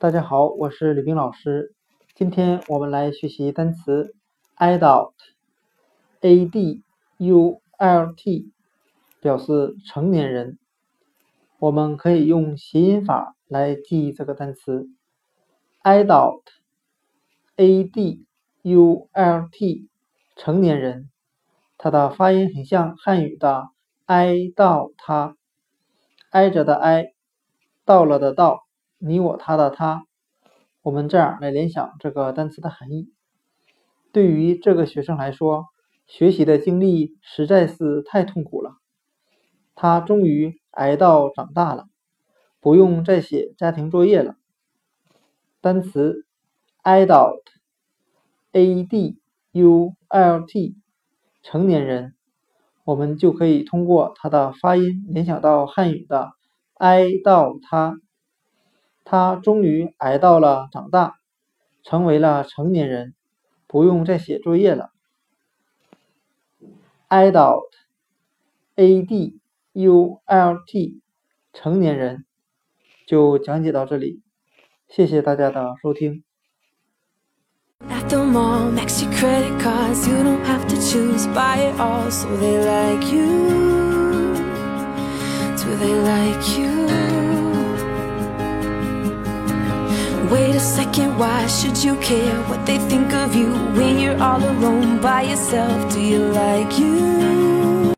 大家好，我是李冰老师。今天我们来学习单词 adult，a d u l t，表示成年人。我们可以用谐音法来记忆这个单词 adult，a d u l t，成年人。它的发音很像汉语的挨到他，挨着的挨，到了的到。你我他的他，我们这样来联想这个单词的含义。对于这个学生来说，学习的经历实在是太痛苦了。他终于挨到长大了，不用再写家庭作业了。单词 adult，a d u l t，成年人，我们就可以通过它的发音联想到汉语的挨到他。他终于挨到了长大，成为了成年人，不用再写作业了。Adult，A D U L T，成年人，就讲解到这里，谢谢大家的收听。Wait a second, why should you care what they think of you when you're all alone by yourself? Do you like you?